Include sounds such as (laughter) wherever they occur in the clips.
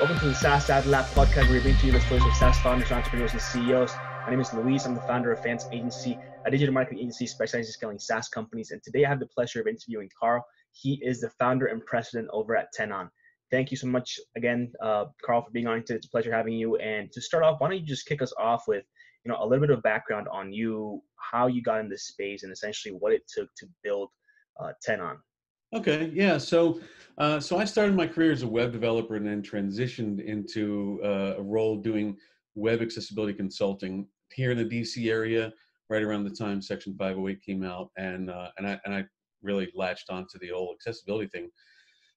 Welcome to the SaaS Ad Lab podcast where we bring to you the stories of SaaS founders, entrepreneurs, and CEOs. My name is Luis. I'm the founder of Fans Agency, a digital marketing agency specializing in scaling SaaS companies. And today I have the pleasure of interviewing Karl. He is the founder and president over at Tenon. Thank you so much again, uh, Karl, for being on. It's a pleasure having you. And to start off, why don't you just kick us off with, you know, a little bit of background on you, how you got in this space, and essentially what it took to build uh, Tenon. Okay, yeah. So, uh, so I started my career as a web developer and then transitioned into uh, a role doing web accessibility consulting here in the DC area, right around the time Section 508 came out, and uh, and I and I really latched onto the whole accessibility thing.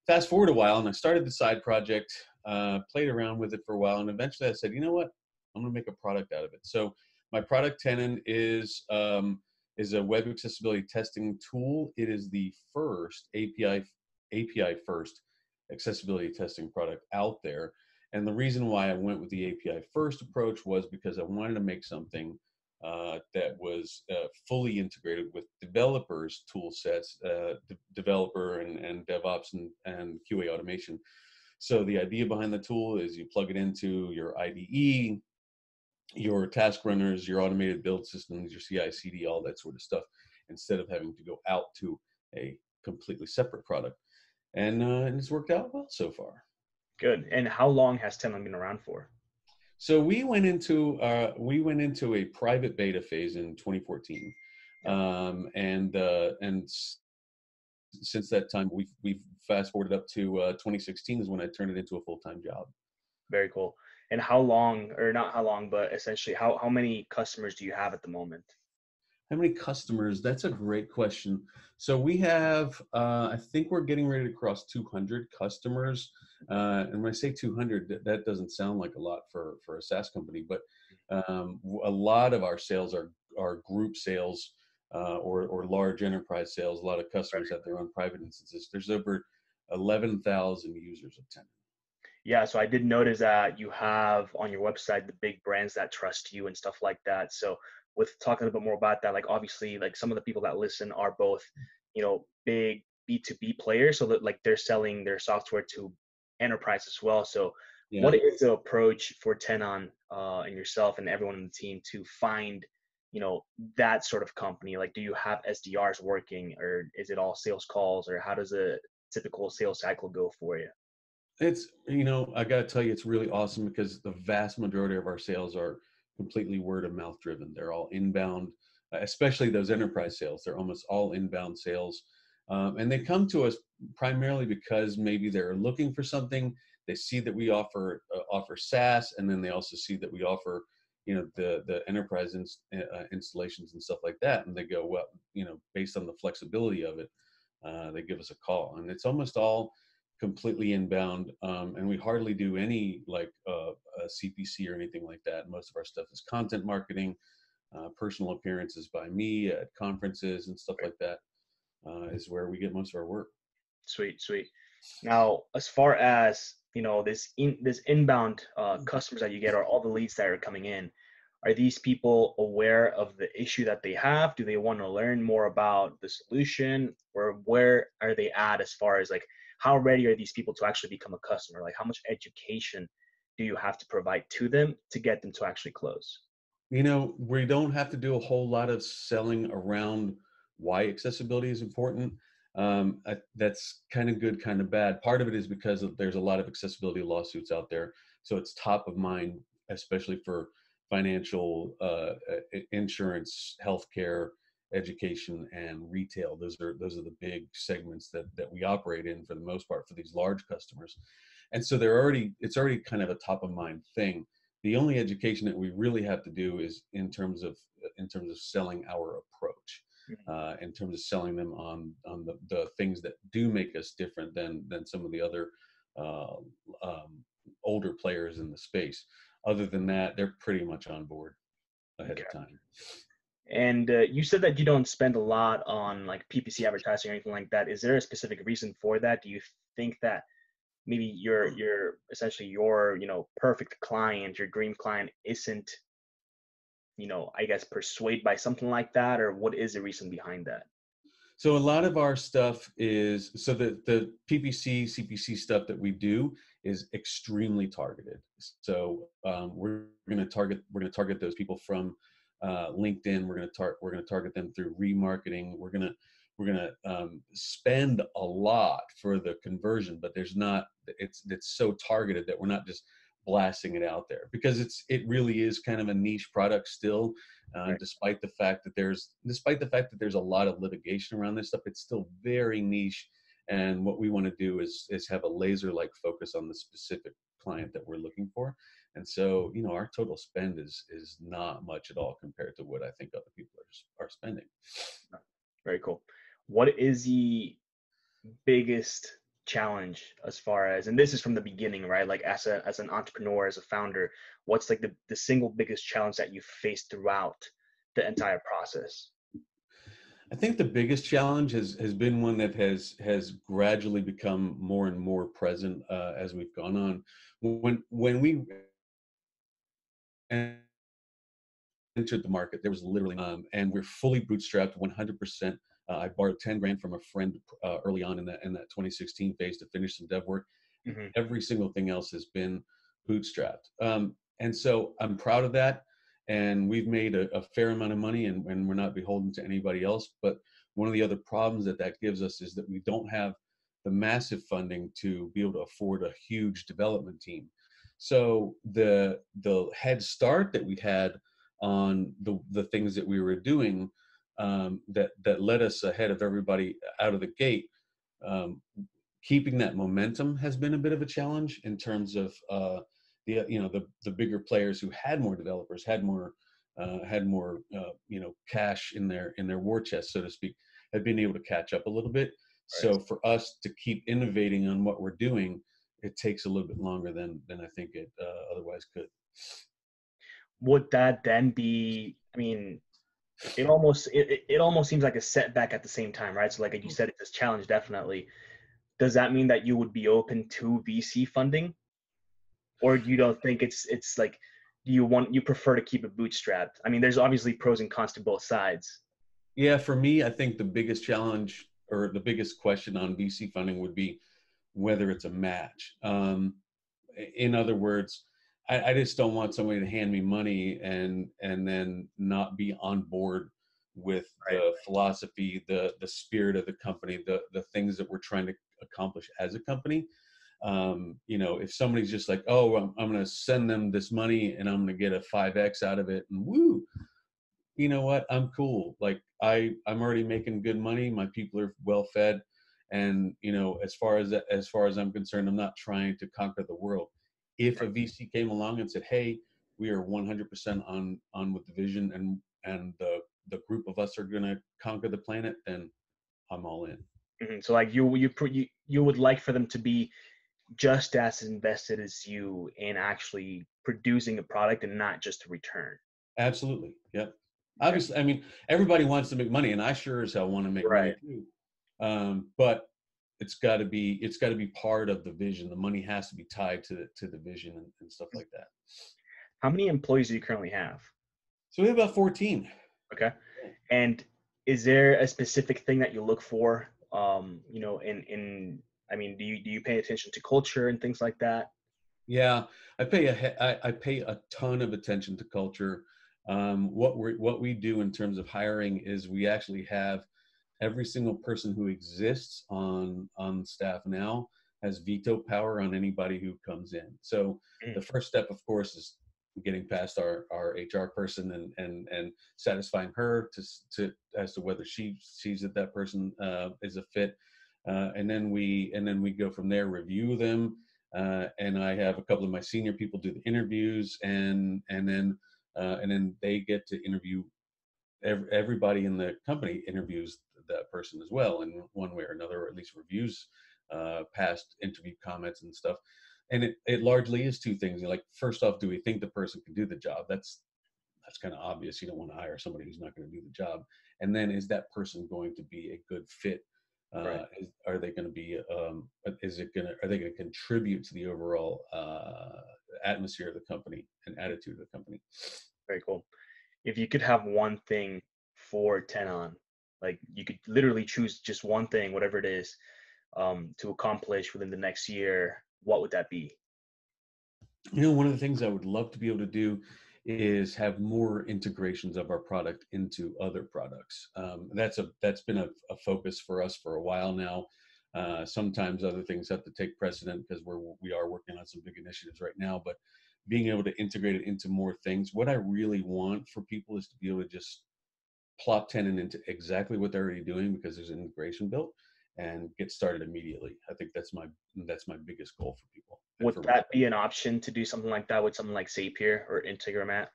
Fast forward a while, and I started the side project, uh, played around with it for a while, and eventually I said, you know what, I'm going to make a product out of it. So my product Tenon is um, is a web accessibility testing tool. It is the first API API first accessibility testing product out there. And the reason why I went with the API first approach was because I wanted to make something uh, that was uh, fully integrated with developers' tool sets, uh, de- developer and, and DevOps and, and QA automation. So the idea behind the tool is you plug it into your IDE, your task runners, your automated build systems, your CI CD, all that sort of stuff, instead of having to go out to a completely separate product. And, uh, and it's worked out well so far. Good. And how long has Tenon been around for? So we went into uh, we went into a private beta phase in 2014, um, and uh, and since that time we've we've fast forwarded up to uh, 2016 is when I turned it into a full time job. Very cool and how long or not how long but essentially how, how many customers do you have at the moment? How many customers? That's a great question. So we have uh, i think we're getting ready to cross 200 customers. Uh, and when i say 200 that doesn't sound like a lot for for a saas company but um, a lot of our sales are are group sales uh, or or large enterprise sales. A lot of customers have their own private instances. There's over 11,000 users of Tenon yeah, so I did notice that you have on your website the big brands that trust you and stuff like that. So with talking a bit more about that, like obviously like some of the people that listen are both, you know, big B2B players. So that like they're selling their software to enterprise as well. So yeah. what is the approach for Tenon uh, and yourself and everyone in the team to find, you know, that sort of company? Like do you have SDRs working or is it all sales calls or how does a typical sales cycle go for you? It's you know I got to tell you it's really awesome because the vast majority of our sales are completely word of mouth driven. They're all inbound, especially those enterprise sales. They're almost all inbound sales, um, and they come to us primarily because maybe they're looking for something. They see that we offer uh, offer SaaS, and then they also see that we offer you know the the enterprise ins, uh, installations and stuff like that, and they go well you know based on the flexibility of it, uh, they give us a call, and it's almost all completely inbound, um, and we hardly do any like uh, CPC or anything like that. Most of our stuff is content marketing, uh, personal appearances by me at conferences and stuff like that. Uh, is where we get most of our work. Sweet, sweet. Now, as far as you know, this in this inbound uh, mm. customers that you get, or all the leads that are coming in, are these people aware of the issue that they have? Do they want to learn more about the solution, or where are they at as far as like how ready are these people to actually become a customer? Like how much education do you have to provide to them to get them to actually close? You know, we don't have to do a whole lot of selling around why accessibility is important. Um, I, that's kind of good, kind of bad. Part of it is because there's a lot of accessibility lawsuits out there, so it's top of mind, especially for financial, uh, insurance, healthcare, education and retail those are those are the big segments that that we operate in for the most part for these large customers. And so they're already it's already kind of a top of mind thing. The only education that we really have to do is in terms of in terms of selling our approach uh, in terms of selling them on on the, the things that do make us different than than some of the other uh, um, older players in the space. Other than that they're pretty much on board ahead okay. of time and uh, you said that you don't spend a lot on like PPC advertising or anything like that. Is there a specific reason for that? Do you think that maybe your your essentially your you know perfect client, your dream client isn't, you know, I guess persuaded by something like that, or what is the reason behind that? So a lot of our stuff is so the the PPC CPC stuff that we do is extremely targeted. So um, we're going to target we're going to target those people from uh, LinkedIn. We're going to target we're going to target them through remarketing. We're going to we're going to um, spend a lot for the conversion, but there's not it's it's so targeted that we're not just blasting it out there because it's it really is kind of a niche product still uh, right. despite the fact that there's despite the fact that there's a lot of litigation around this stuff it's still very niche and what we want to do is is have a laser like focus on the specific client that we're looking for and so you know our total spend is is not much at all compared to what i think other people are, are spending. Very cool. What is the biggest challenge as far as and this is from the beginning right? Like as a as an entrepreneur as a founder what's like the, the single biggest challenge that you faced throughout the entire process? I think the biggest challenge has has been one that has has gradually become more and more present uh, as we've gone on. When when we entered the market there was literally um, and we're fully bootstrapped 100% uh, I borrowed 10 grand from a friend uh, early on in that in that 2016 phase to finish some dev work. Mm-hmm. Every single thing else has been bootstrapped. Um, and so I'm proud of that. And we've made a, a fair amount of money and, and we're not beholden to anybody else. But one of the other problems that that gives us is that we don't have the massive funding to be able to afford a huge development team. So the the head start that we had on the the things that we were doing um, that that led us ahead of everybody out of the gate. Um, keeping that momentum has been a bit of a challenge in terms of uh, the you know the the bigger players who had more developers had more uh, had more uh, you know cash in their in their war chest so to speak have been able to catch up a little bit. Right. So for us to keep innovating on what we're doing, it takes a little bit longer than than I think it uh, otherwise could. Would that then be? I mean, it almost it, it almost seems like a setback at the same time, right? So like you mm. said, it's a challenge definitely. Does that mean that you would be open to VC funding, or you don't think it's it's like do you want you prefer to keep it bootstrapped? I mean, there's obviously pros and cons to both sides. Yeah, for me, I think the biggest challenge or the biggest question on VC funding would be whether it's a match. Um, in other words, I, I just don't want somebody to hand me money and and then not be on board with right. the philosophy, the the spirit of the company, the the things that we're trying to accomplish as a company. Um, you know, if somebody's just like, oh, I'm, I'm going to send them this money and I'm going to get a five x out of it, and woo, you know what? I'm cool. Like I I'm already making good money. My people are well fed, and you know, as far as as far as I'm concerned, I'm not trying to conquer the world if a VC came along and said, "Hey, we are 100% on on with the vision, and and the the group of us are going to conquer the planet," then I'm all in. Mm-hmm. So, like you, you, you, you would like for them to be just as invested as you in actually producing a product and not just a return. Absolutely. Yep. Obviously, I mean, everybody wants to make money, and I sure as hell want to make right. money too. Um, but it's got to be it's got to be part of the vision. The money has to be tied to the, to the vision and, and, stuff like that. How many employees do you currently have? So we have about 14 okay. And is there a specific thing that you look for um you know in in i mean do you do you pay attention to culture and things like that? Yeah. I pay a I, I pay a ton of attention to culture. Um, what we what we do in terms of hiring is we actually have every single person who exists on on staff now has veto power on anybody who comes in. So mm. the first step, of course, is getting past our our HR person and and and satisfying her to to as to whether she sees that that person uh, is a fit, uh, and then we and then we go from there, review them, uh, and I have a couple of my senior people do the interviews, and and then uh, and then they get to interview. everybody in the company interviews that person as well in one way or another, or at least reviews uh, past interview comments and stuff. And it, it largely is two things. Like, first off, do we think the person can do the job? That's that's kind of obvious. You don't want to hire somebody who's not going to do the job. And then, is that person going to be a good fit? Uh, right. is, are they going to be? Um, is it going to? Are they going to contribute to the overall uh, atmosphere of the company and attitude of the company? Very cool. If you could have one thing for Tenon like you could literally choose just one thing, whatever it is, um, to accomplish within the next year, what would that be? You know, one of the things I would love to be able to do is have more integrations of our product into other products. Um, that's a that's been a, a, focus for us for a while now. Uh, sometimes other things have to take precedent because we're we are working on some big initiatives right now. But being able to integrate it into more things, what I really want for people is to be able to just plop Tenon into exactly what they're already doing because there's an integration built and get started immediately. I think that's my that's my biggest goal for people. Would that be an option to do something like that with something like Zapier or Integromat?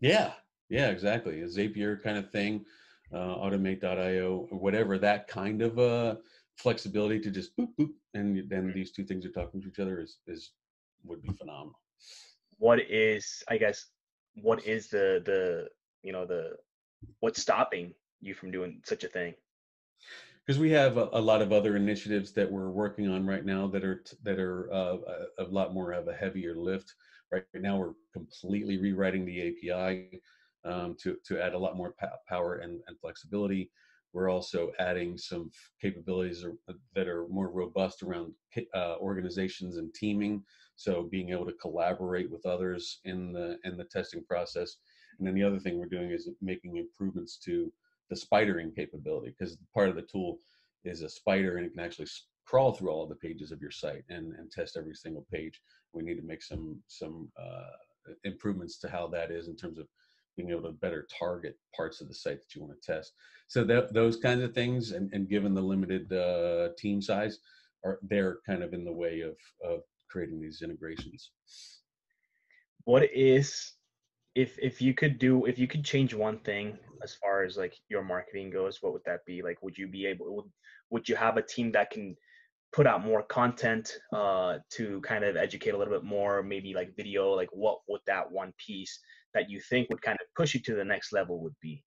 Yeah, yeah, exactly. A Zapier kind of thing, uh, Automate.io, or whatever. That kind of uh, flexibility to just boop boop, and then mm-hmm. these two things are talking to each other is is would be phenomenal. What is, I guess, what is the the you know the what's stopping you from doing such a thing? because we have a, a, lot of other initiatives that we're working on right now that are that are uh, a, a, lot more of a heavier lift. Right now, we're completely rewriting the API um, to to add a lot more power and, and flexibility. We're also adding some capabilities that are more robust around uh, organizations and teaming. So being able to collaborate with others in the in the testing process. And then the other thing we're doing is making improvements to the spidering capability because part of the tool is a spider and it can actually crawl through all the pages of your site and, and test every single page. We need to make some some uh, improvements to how that is in terms of being able to better target parts of the site that you want to test. So that, those kinds of things, and, and given the limited uh, team size, are they're kind of in the way of of creating these integrations. What is if if you could do if you could change one thing as far as like your marketing goes what would that be? Like would you be able would, would you have a team that can put out more content uh to kind of educate a little bit more maybe like video? Like what would that one piece that you think would kind of push you to the next level would be?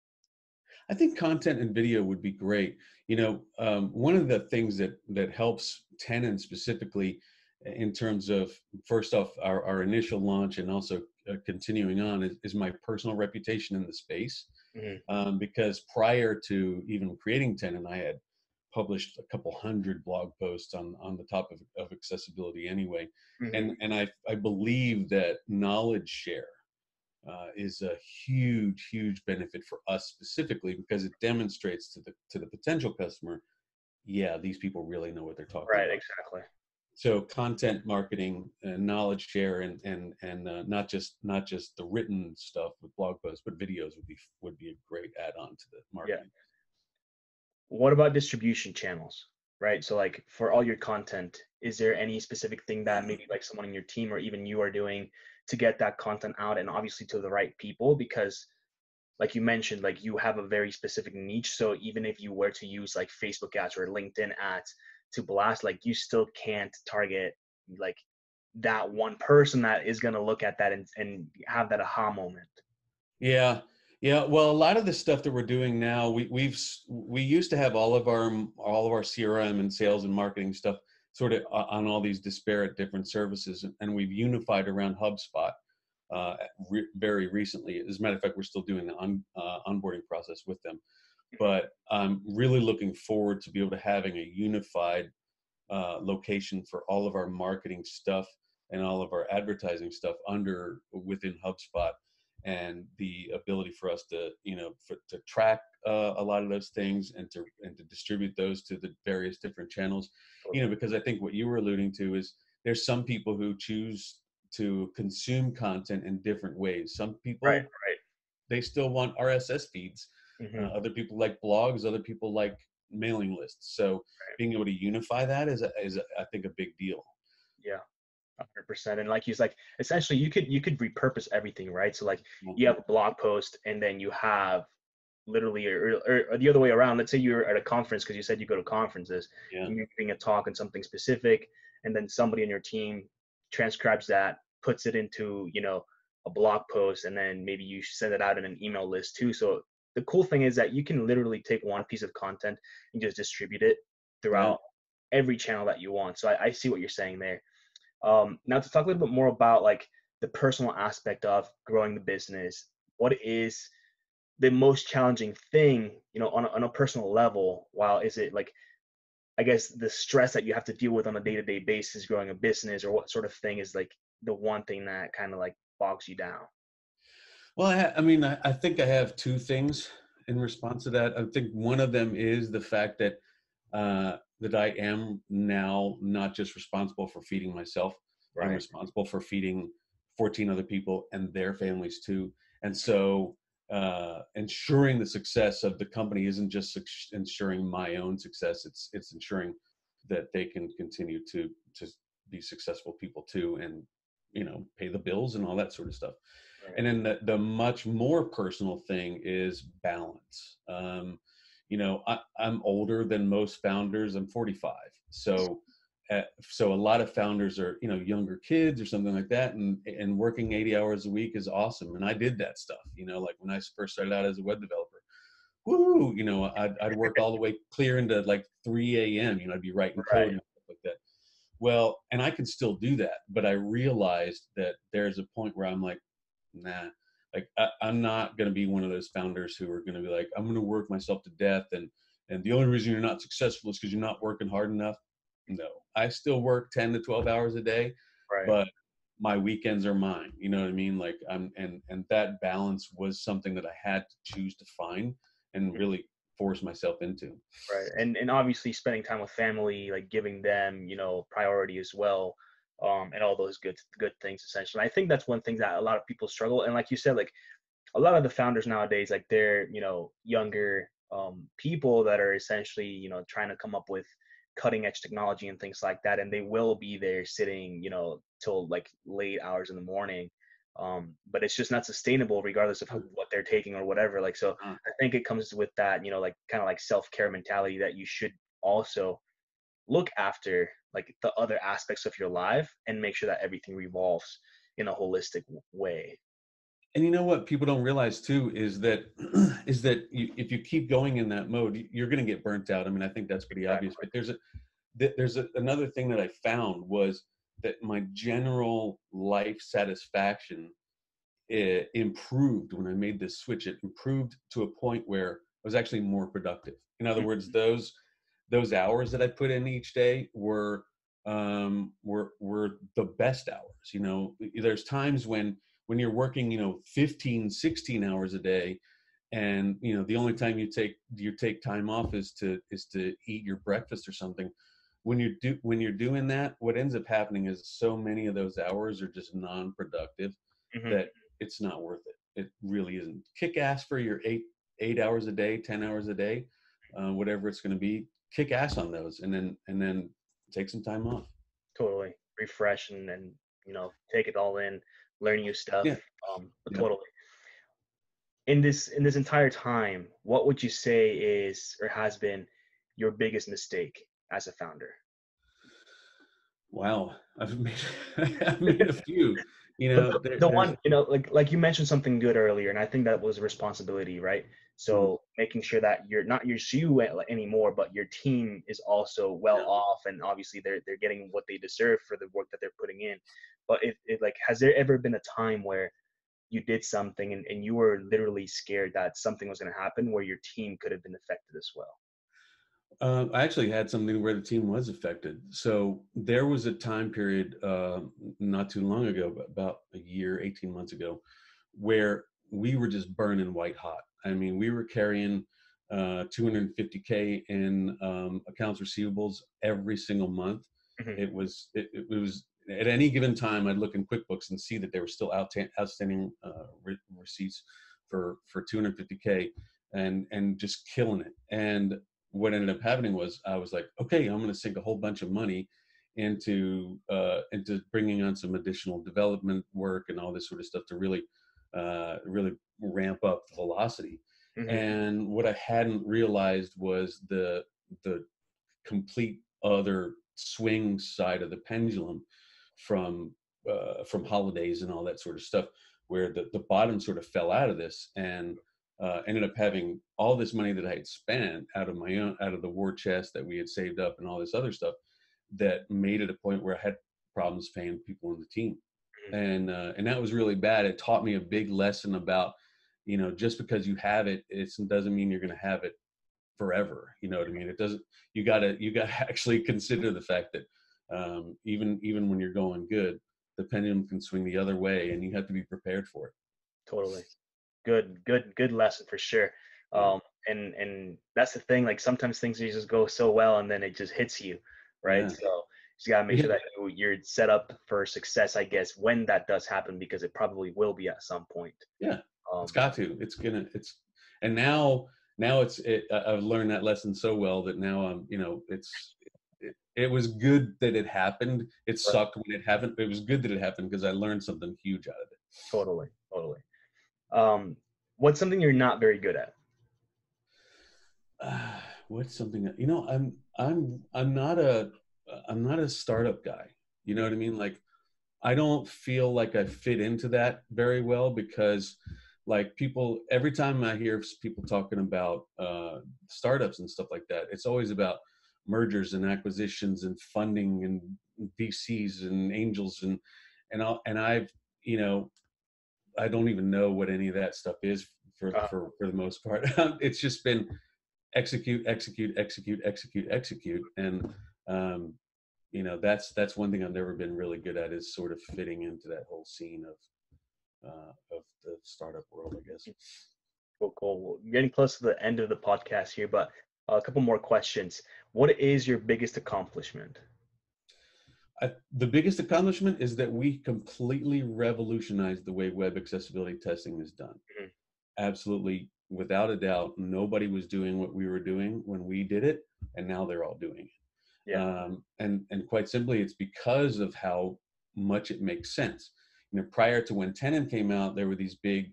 I think content and video would be great. You know um, one of the things that that helps tenants specifically in terms of first off our, our initial launch and also uh, continuing on is, is, my personal reputation in the space mm-hmm. um, because prior to even creating Tenon i had published a couple hundred blog posts on on the topic of, of accessibility anyway mm-hmm. and and i i believe that knowledge share uh, is a huge huge benefit for us specifically because it demonstrates to the to the potential customer yeah these people really know what they're talking right, about right exactly so content marketing and knowledge share and and and uh, not just not just the written stuff with blog posts but videos would be would be a great add-on to the marketing. Yeah. what about distribution channels right? So like for all your content is there any specific thing that maybe like someone in your team or even you are doing to get that content out and obviously to the right people? Because like you mentioned like you have a very specific niche. So even if you were to use like facebook ads or linkedin ads to blast like you still can't target like that one person that is going to look at that and, and have that aha moment. Yeah. Yeah well a lot of the stuff that we're doing now we we've we used to have all of our all of our crm and sales and marketing stuff sort of on all these disparate different services and we've unified around hubspot uh, re- very recently. As a matter of fact we're still doing the on, uh, onboarding process with them but I'm really looking forward to be able to having a unified uh, location for all of our marketing stuff and all of our advertising stuff under within HubSpot and the ability for us to you know for, to track uh, a lot of those things and to and to distribute those to the various different channels you know because i think what you were alluding to is there's some people who choose to consume content in different ways some people right, right. they still want rss feeds Mm-hmm. Uh, other people like blogs. Other people like mailing lists. So right. being able to unify that is, a, is a, I think, a big deal. Yeah. 100% and like he's like essentially you could you could repurpose everything right so like mm-hmm. you have a blog post and then you have literally or, or, or, the other way around let's say you're at a conference because you said you go to conferences yeah. and you're giving a talk on something specific and then somebody on your team transcribes that puts it into you know a blog post and then maybe you send it out in an email list too so the cool thing is that you can literally take one piece of content and just distribute it throughout yeah. every channel that you want. So I, I see what you're saying there. Um, now to talk a little bit more about like the personal aspect of growing the business, what is the most challenging thing, you know, on a, on a personal level? While is it like, I guess the stress that you have to deal with on a day to day basis, growing a business, or what sort of thing is like the one thing that kind of like bogs you down? Well, I, ha- I mean, I, I think I have two things in response to that. I think one of them is the fact that uh, that I am now not just responsible for feeding myself. Right. I'm responsible for feeding 14 other people and their families too. And so uh, ensuring the success of the company isn't just ensuring my own success. It's it's ensuring that they can continue to to be successful people too, and you know pay the bills and all that sort of stuff. Right. And then the, the much more personal thing is balance. Um, you know, I, I'm older than most founders. I'm 45, so uh, so a lot of founders are you know younger kids or something like that and and working 80 hours a week is awesome and i did that stuff you know like when i first started out as a web developer woo you know i'd, I'd work all the way clear into like 3 a.m you know i'd be writing code right. and stuff like that well and i can still do that but i realized that there's a point where i'm like nah. Like I, i'm not going to be one of those founders who are going to be like i'm going to work myself to death and and the only reason you're not successful is because you're not working hard enough. No. I still work 10 to 12 hours a day right. but my weekends are mine you know what i mean? Like i'm and and that balance was something that i had to choose to find and really force myself into. Right and and obviously spending time with family like giving them you know priority as well um and all those good good things essentially and i think that's one thing that a lot of people struggle and like you said like a lot of the founders nowadays like they're you know younger um people that are essentially you know trying to come up with cutting edge technology and things like that and they will be there sitting you know till like late hours in the morning um, but it's just not sustainable regardless of how, what they're taking or whatever like so uh. i think it comes with that you know like kind of like self-care mentality that you should also look after like the other aspects of your life and make sure that everything revolves in a holistic way and you know what people don't realize too is that (clears throat) is that you, if you keep going in that mode you're going to get burnt out i mean i think that's pretty exactly. obvious but there's a there's a, another thing that i found was that my general life satisfaction eh, improved when i made this switch it improved to a point where i was actually more productive in other words mm-hmm. those those hours that i put in each day were um were were the best hours you know? There's times when when you're working you know 15 16 hours a day and you know the only time you take you take time off is to is to eat your breakfast or something. When you do when you're doing that what ends up happening is so many of those hours are just non-productive mm-hmm. that it's not worth it. It really isn't. Kick ass for your eight eight hours a day ten hours a day uh, whatever it's going to be kick ass on those and then and then take some time off totally refresh and and you know take it all in learn new stuff. Yeah. Um, yeah. totally. In this in this entire time, what would you say is or has been your biggest mistake as a founder? Wow, I've made (laughs) I've made a (laughs) few. You know, the, the one you know, like like you mentioned something good earlier, and I think that was responsibility, right? So mm-hmm. making sure that you're not just you anymore, but your team is also well yeah. off, and obviously they're they're getting what they deserve for the work that they're putting in. But it, it like has there ever been a time where you did something and, and you were literally scared that something was going to happen where your team could have been affected as well? Uh, I actually had something where the team was affected. So there was a time period uh, not too long ago, about a year, 18 months ago, where we were just burning white hot. I mean, we were carrying uh, 250k in um, accounts receivables every single month. Mm-hmm. It was it, it, was at any given time, I'd look in QuickBooks and see that there were still outstanding uh, re- receipts for for 250k, and and just killing it. And what ended up happening was I was like, okay, I'm going to sink a whole bunch of money into uh, into bringing on some additional development work and all this sort of stuff to really uh, really ramp up the velocity. Mm-hmm. And what I hadn't realized was the the complete other swing side of the pendulum from uh, from holidays and all that sort of stuff, where the, the bottom sort of fell out of this and uh, ended up having all this money that I had spent out of my own out of the war chest that we had saved up and all this other stuff that made it a point where I had problems paying people on the team. And uh, and that was really bad. It taught me a big lesson about you know just because you have it it doesn't mean you're going to have it forever you know what i mean? It doesn't you gotta you gotta (laughs) actually consider the fact that um, even even when you're going good the pendulum can swing the other way and you have to be prepared for it. Totally. Good good good lesson for sure. Um and and that's the thing like sometimes things just go so well and then it just hits you right? Yeah. so you gotta make sure that you're set up for success i guess when that does happen because it probably will be at some point. Yeah. Um, it's got to. It's gonna it's and now now it's it, i've learned that lesson so well that now i'm you know it's it, it was good that it happened. It right. sucked when it happened but it was good that it happened because i learned something huge out of it. Totally totally. Um what's something you're not very good at? Uh, (sighs) what's something that you know i'm i'm i'm not a i'm not a startup guy. You know what i mean? Like i don't feel like i fit into that very well because like people every time i hear people talking about uh, startups and stuff like that it's always about mergers and acquisitions and funding and vcs and angels and and i and i've you know i don't even know what any of that stuff is for uh, for, for the most part. (laughs) It's just been execute execute execute execute execute. And um you know that's that's one thing i've never been really good at is sort of fitting into that whole scene of uh, of the startup world, I guess. Cool, cool. We're getting close to the end of the podcast here, but a couple more questions. What is your biggest accomplishment? I, the biggest accomplishment is that we completely revolutionized the way web accessibility testing is done. Mm-hmm. Absolutely, without a doubt, nobody was doing what we were doing when we did it, and now they're all doing it. Yeah. Um, and and quite simply, it's because of how much it makes sense you know, prior to when Tenon came out, there were these big,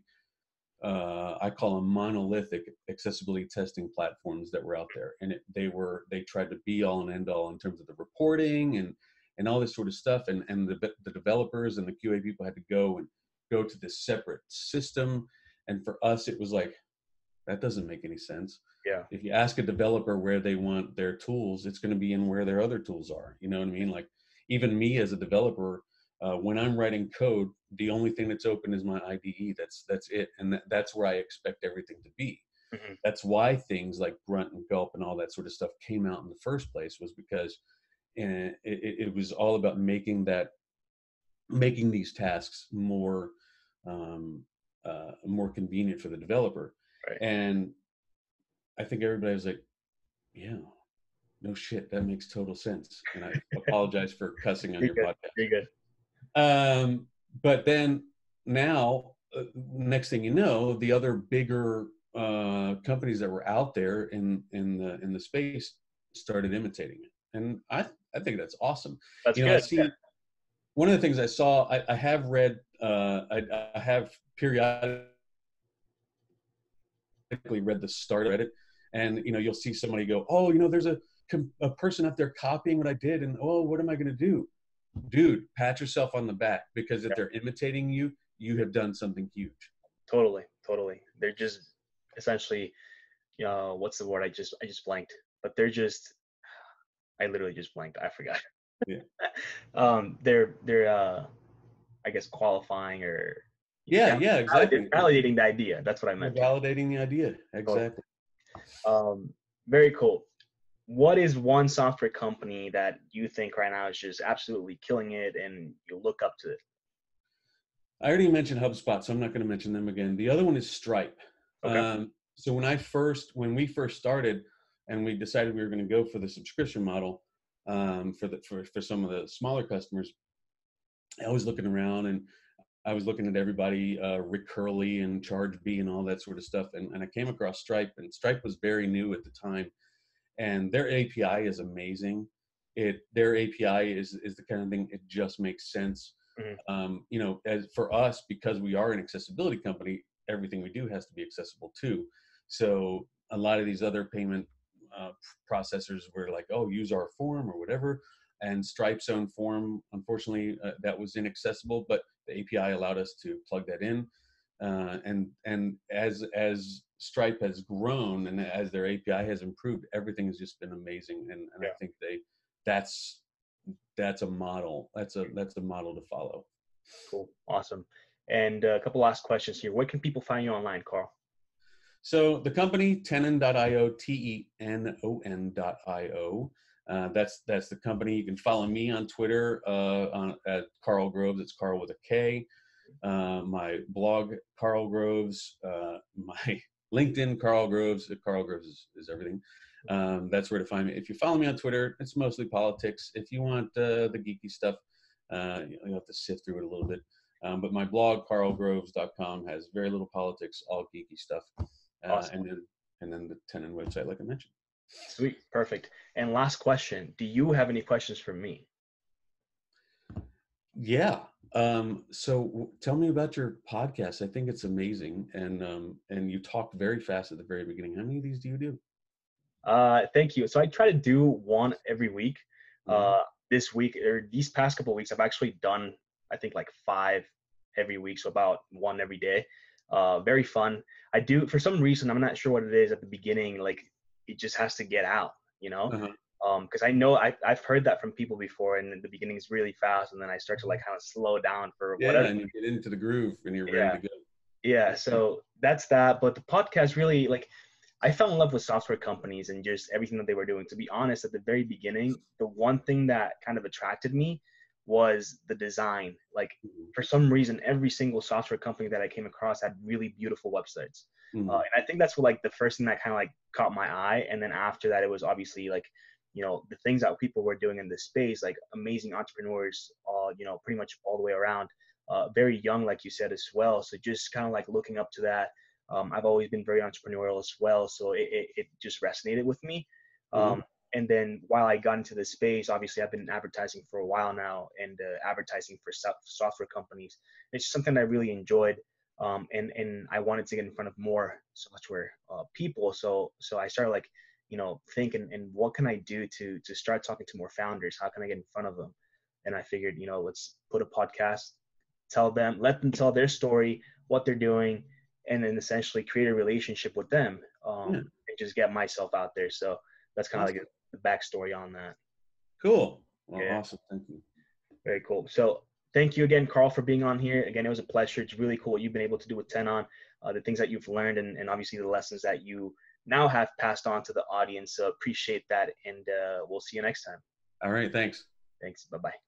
uh, I call them monolithic accessibility testing platforms that were out there, and it, they were they tried to be all and end all in terms of the reporting and and all this sort of stuff, and and the the developers and the QA people had to go and go to this separate system, and for us it was like that doesn't make any sense. Yeah. If you ask a developer where they want their tools, it's going to be in where their other tools are. You know what I mean? Like even me as a developer, uh, when I'm writing code, the only thing that's open is my IDE. That's that's it, and that, that's where I expect everything to be. Mm-hmm. That's why things like Grunt and Gulp and all that sort of stuff came out in the first place was because uh, it, it, was all about making that making these tasks more um, uh, more convenient for the developer. Right. And I think everybody was like, "Yeah, no shit, that makes total sense." And I apologize for cussing on You're your good. podcast. You're good. Um, but then now, uh, next thing you know, the other bigger uh, companies that were out there in in the in the space started imitating it, and I I think that's awesome. That's you know, good. I see, one of the things I saw, I, I have read, uh, I, I have periodically read the start of it, and you know, you'll see somebody go, "Oh, you know, there's a a person up there copying what I did, and oh, what am I going to do?" dude, pat yourself on the back because if yeah. they're imitating you, you have done something huge. Totally, totally. They're just essentially, you know, what's the word? I just I just blanked. But they're just, I literally just blanked. I forgot. Yeah. (laughs) um, they're they're uh, I guess qualifying or yeah, yeah, exactly. Validating the idea. That's what I meant. Validating the idea. Exactly. Um, very cool what is one software company that you think right now is just absolutely killing it and you look up to it? I already mentioned HubSpot, so I'm not going to mention them again. The other one is Stripe. Okay. Um, so when I first, when we first started, and we decided we were going to go for the subscription model um, for the for for some of the smaller customers, I was looking around and I was looking at everybody, uh, Recurly and ChargeBee and all that sort of stuff, and, and I came across Stripe, and Stripe was very new at the time and their API is amazing. It their API is is the kind of thing it just makes sense. Mm-hmm. Um, you know, as for us because we are an accessibility company, everything we do has to be accessible too. So a lot of these other payment uh, processors were like, oh, use our form or whatever. And Stripe's own form, unfortunately, uh, that was inaccessible, but the API allowed us to plug that in. Uh, and and as as Stripe has grown and as their API has improved, everything has just been amazing. And, and yeah. I think they that's that's a model. That's a that's a model to follow. Cool. Awesome. And a couple last questions here. Where can people find you online, Karl? So the company tenon.io, T-E-N-O-N.io. Uh, that's that's the company. You can follow me on Twitter uh, on, at Karl Groves. It's Karl with a K. Uh, my blog, Karl Groves. Uh, (laughs) my LinkedIn, Karl Groves. Karl Groves is, is everything. Um, that's where to find me. If you follow me on Twitter, it's mostly politics. If you want uh, the geeky stuff, uh, you have to sift through it a little bit. Um, but my blog, karlgroves.com, has very little politics, all geeky stuff. Uh, awesome. And then and then the Tenon website, like I mentioned. Sweet, perfect. And last question: Do you have any questions for me? Yeah. Um, so w- tell me about your podcast. I think it's amazing, and um, and you talked very fast at the very beginning. How many of these do you do? Uh, thank you. So I try to do one every week. Mm-hmm. Uh, this week or these past couple weeks, I've actually done I think like five every week, so about one every day. Uh, very fun. I do for some reason I'm not sure what it is at the beginning. Like it just has to get out, you know. Uh-huh. Um, because I know I, I've heard that from people before, and the beginning is really fast, and then I start to like kind of slow down for yeah, whatever. and you get into the groove, and you're yeah. ready to go. Yeah, so that's that. But the podcast really like I fell in love with software companies and just everything that they were doing. To be honest, at the very beginning, the one thing that kind of attracted me was the design. Like mm-hmm. for some reason, every single software company that I came across had really beautiful websites. Mm-hmm. Uh, and I think that's what like the first thing that kind of like caught my eye. And then after that, it was obviously like, you know, the things that people were doing in this space, like amazing entrepreneurs, uh, you know, pretty much all the way around. Uh, very young, like you said as well. So just kind of like looking up to that. Um, I've always been very entrepreneurial as well, so it, it, it just resonated with me. Mm-hmm. And then while I got into this space, obviously I've been advertising for a while now and uh, advertising for software companies. It's something I really enjoyed, um, and and I wanted to get in front of more software uh, people. So so I started like you know thinking and what can I do to to start talking to more founders? How can I get in front of them? And I figured you know let's put a podcast, tell them, let them tell their story, what they're doing, and then essentially create a relationship with them um, yeah. and just get myself out there. So that's kind of like the backstory on that. Cool. Well, yeah. Awesome. Thank you. Very cool. So thank you again, Karl, for being on here. Again, it was a pleasure. It's really cool what you've been able to do with Tenon, uh, the things that you've learned, and, and obviously the lessons that you now have passed on to the audience. So appreciate that, and uh, we'll see you next time. All right. Thanks. Thanks. Bye bye.